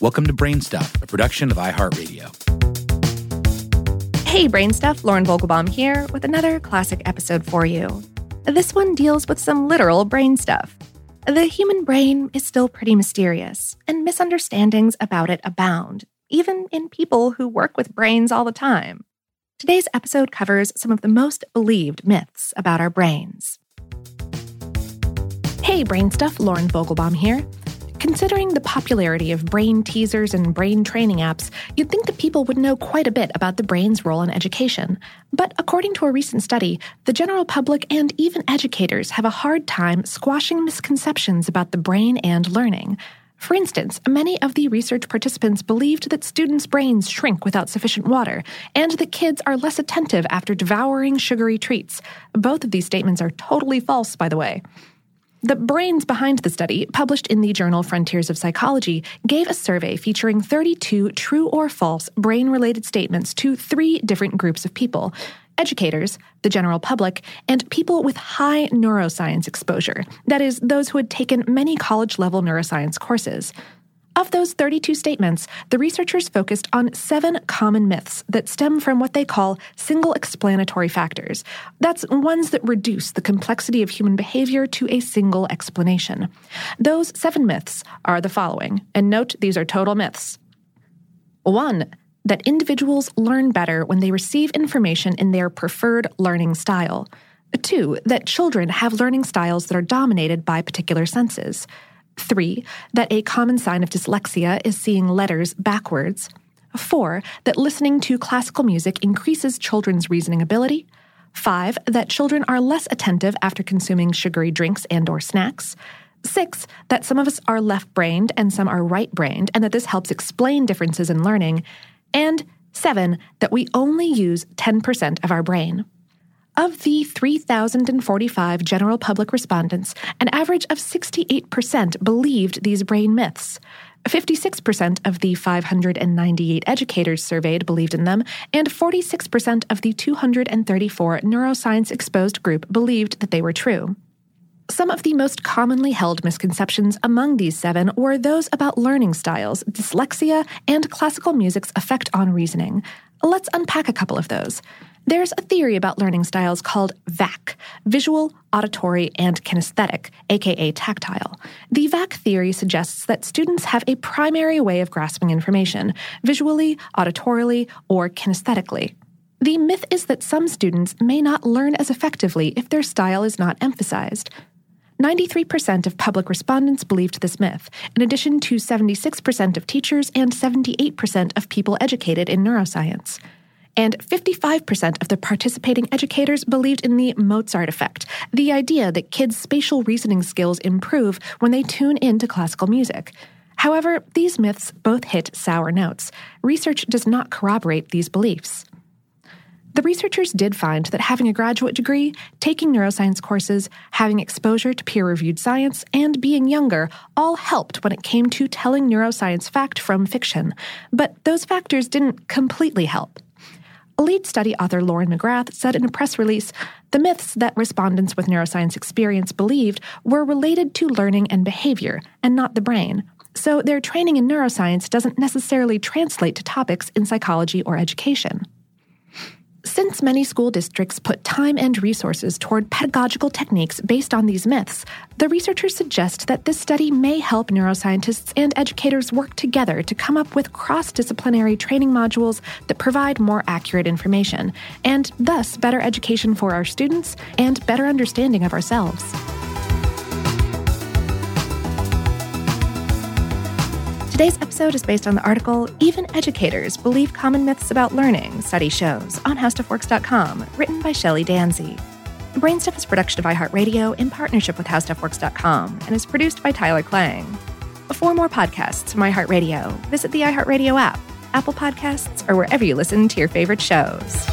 Welcome to Brain Stuff, a production of iHeartRadio. Hey, Brain Stuff, Lauren Vogelbaum here with another classic episode for you. This one deals with some literal brain stuff. The human brain is still pretty mysterious, and misunderstandings about it abound, even in people who work with brains all the time. Today's episode covers some of the most believed myths about our brains. Hey, Brain Stuff, Lauren Vogelbaum here. Considering the popularity of brain teasers and brain training apps, you'd think that people would know quite a bit about the brain's role in education. But according to a recent study, the general public and even educators have a hard time squashing misconceptions about the brain and learning. For instance, many of the research participants believed that students' brains shrink without sufficient water, and that kids are less attentive after devouring sugary treats. Both of these statements are totally false, by the way. The brains behind the study, published in the journal Frontiers of Psychology, gave a survey featuring 32 true or false brain related statements to three different groups of people educators, the general public, and people with high neuroscience exposure, that is, those who had taken many college level neuroscience courses. Of those 32 statements, the researchers focused on seven common myths that stem from what they call single explanatory factors. That's ones that reduce the complexity of human behavior to a single explanation. Those seven myths are the following, and note these are total myths. One, that individuals learn better when they receive information in their preferred learning style. Two, that children have learning styles that are dominated by particular senses. Three, that a common sign of dyslexia is seeing letters backwards. Four, that listening to classical music increases children's reasoning ability. Five, that children are less attentive after consuming sugary drinks and or snacks. Six, that some of us are left-brained and some are right-brained and that this helps explain differences in learning. And seven, that we only use 10% of our brain. Of the 3,045 general public respondents, an average of 68% believed these brain myths. 56% of the 598 educators surveyed believed in them, and 46% of the 234 neuroscience exposed group believed that they were true. Some of the most commonly held misconceptions among these seven were those about learning styles, dyslexia, and classical music's effect on reasoning. Let's unpack a couple of those. There's a theory about learning styles called VAC, visual, auditory, and kinesthetic, aka tactile. The VAC theory suggests that students have a primary way of grasping information visually, auditorily, or kinesthetically. The myth is that some students may not learn as effectively if their style is not emphasized. 93% of public respondents believed this myth, in addition to 76% of teachers and 78% of people educated in neuroscience and 55% of the participating educators believed in the Mozart effect, the idea that kids' spatial reasoning skills improve when they tune into classical music. However, these myths both hit sour notes. Research does not corroborate these beliefs. The researchers did find that having a graduate degree, taking neuroscience courses, having exposure to peer reviewed science, and being younger all helped when it came to telling neuroscience fact from fiction. But those factors didn't completely help. Lead study author Lauren McGrath said in a press release the myths that respondents with neuroscience experience believed were related to learning and behavior, and not the brain. So their training in neuroscience doesn't necessarily translate to topics in psychology or education. Since many school districts put time and resources toward pedagogical techniques based on these myths, the researchers suggest that this study may help neuroscientists and educators work together to come up with cross disciplinary training modules that provide more accurate information, and thus better education for our students and better understanding of ourselves. Today's episode is based on the article Even Educators Believe Common Myths About Learning, Study Shows on HowStuffWorks.com, written by Shelley Danzy. Brainstuff is a production of iHeartRadio in partnership with HowStuffWorks.com and is produced by Tyler Klang. For more podcasts from iHeartRadio, visit the iHeartRadio app, Apple Podcasts, or wherever you listen to your favorite shows.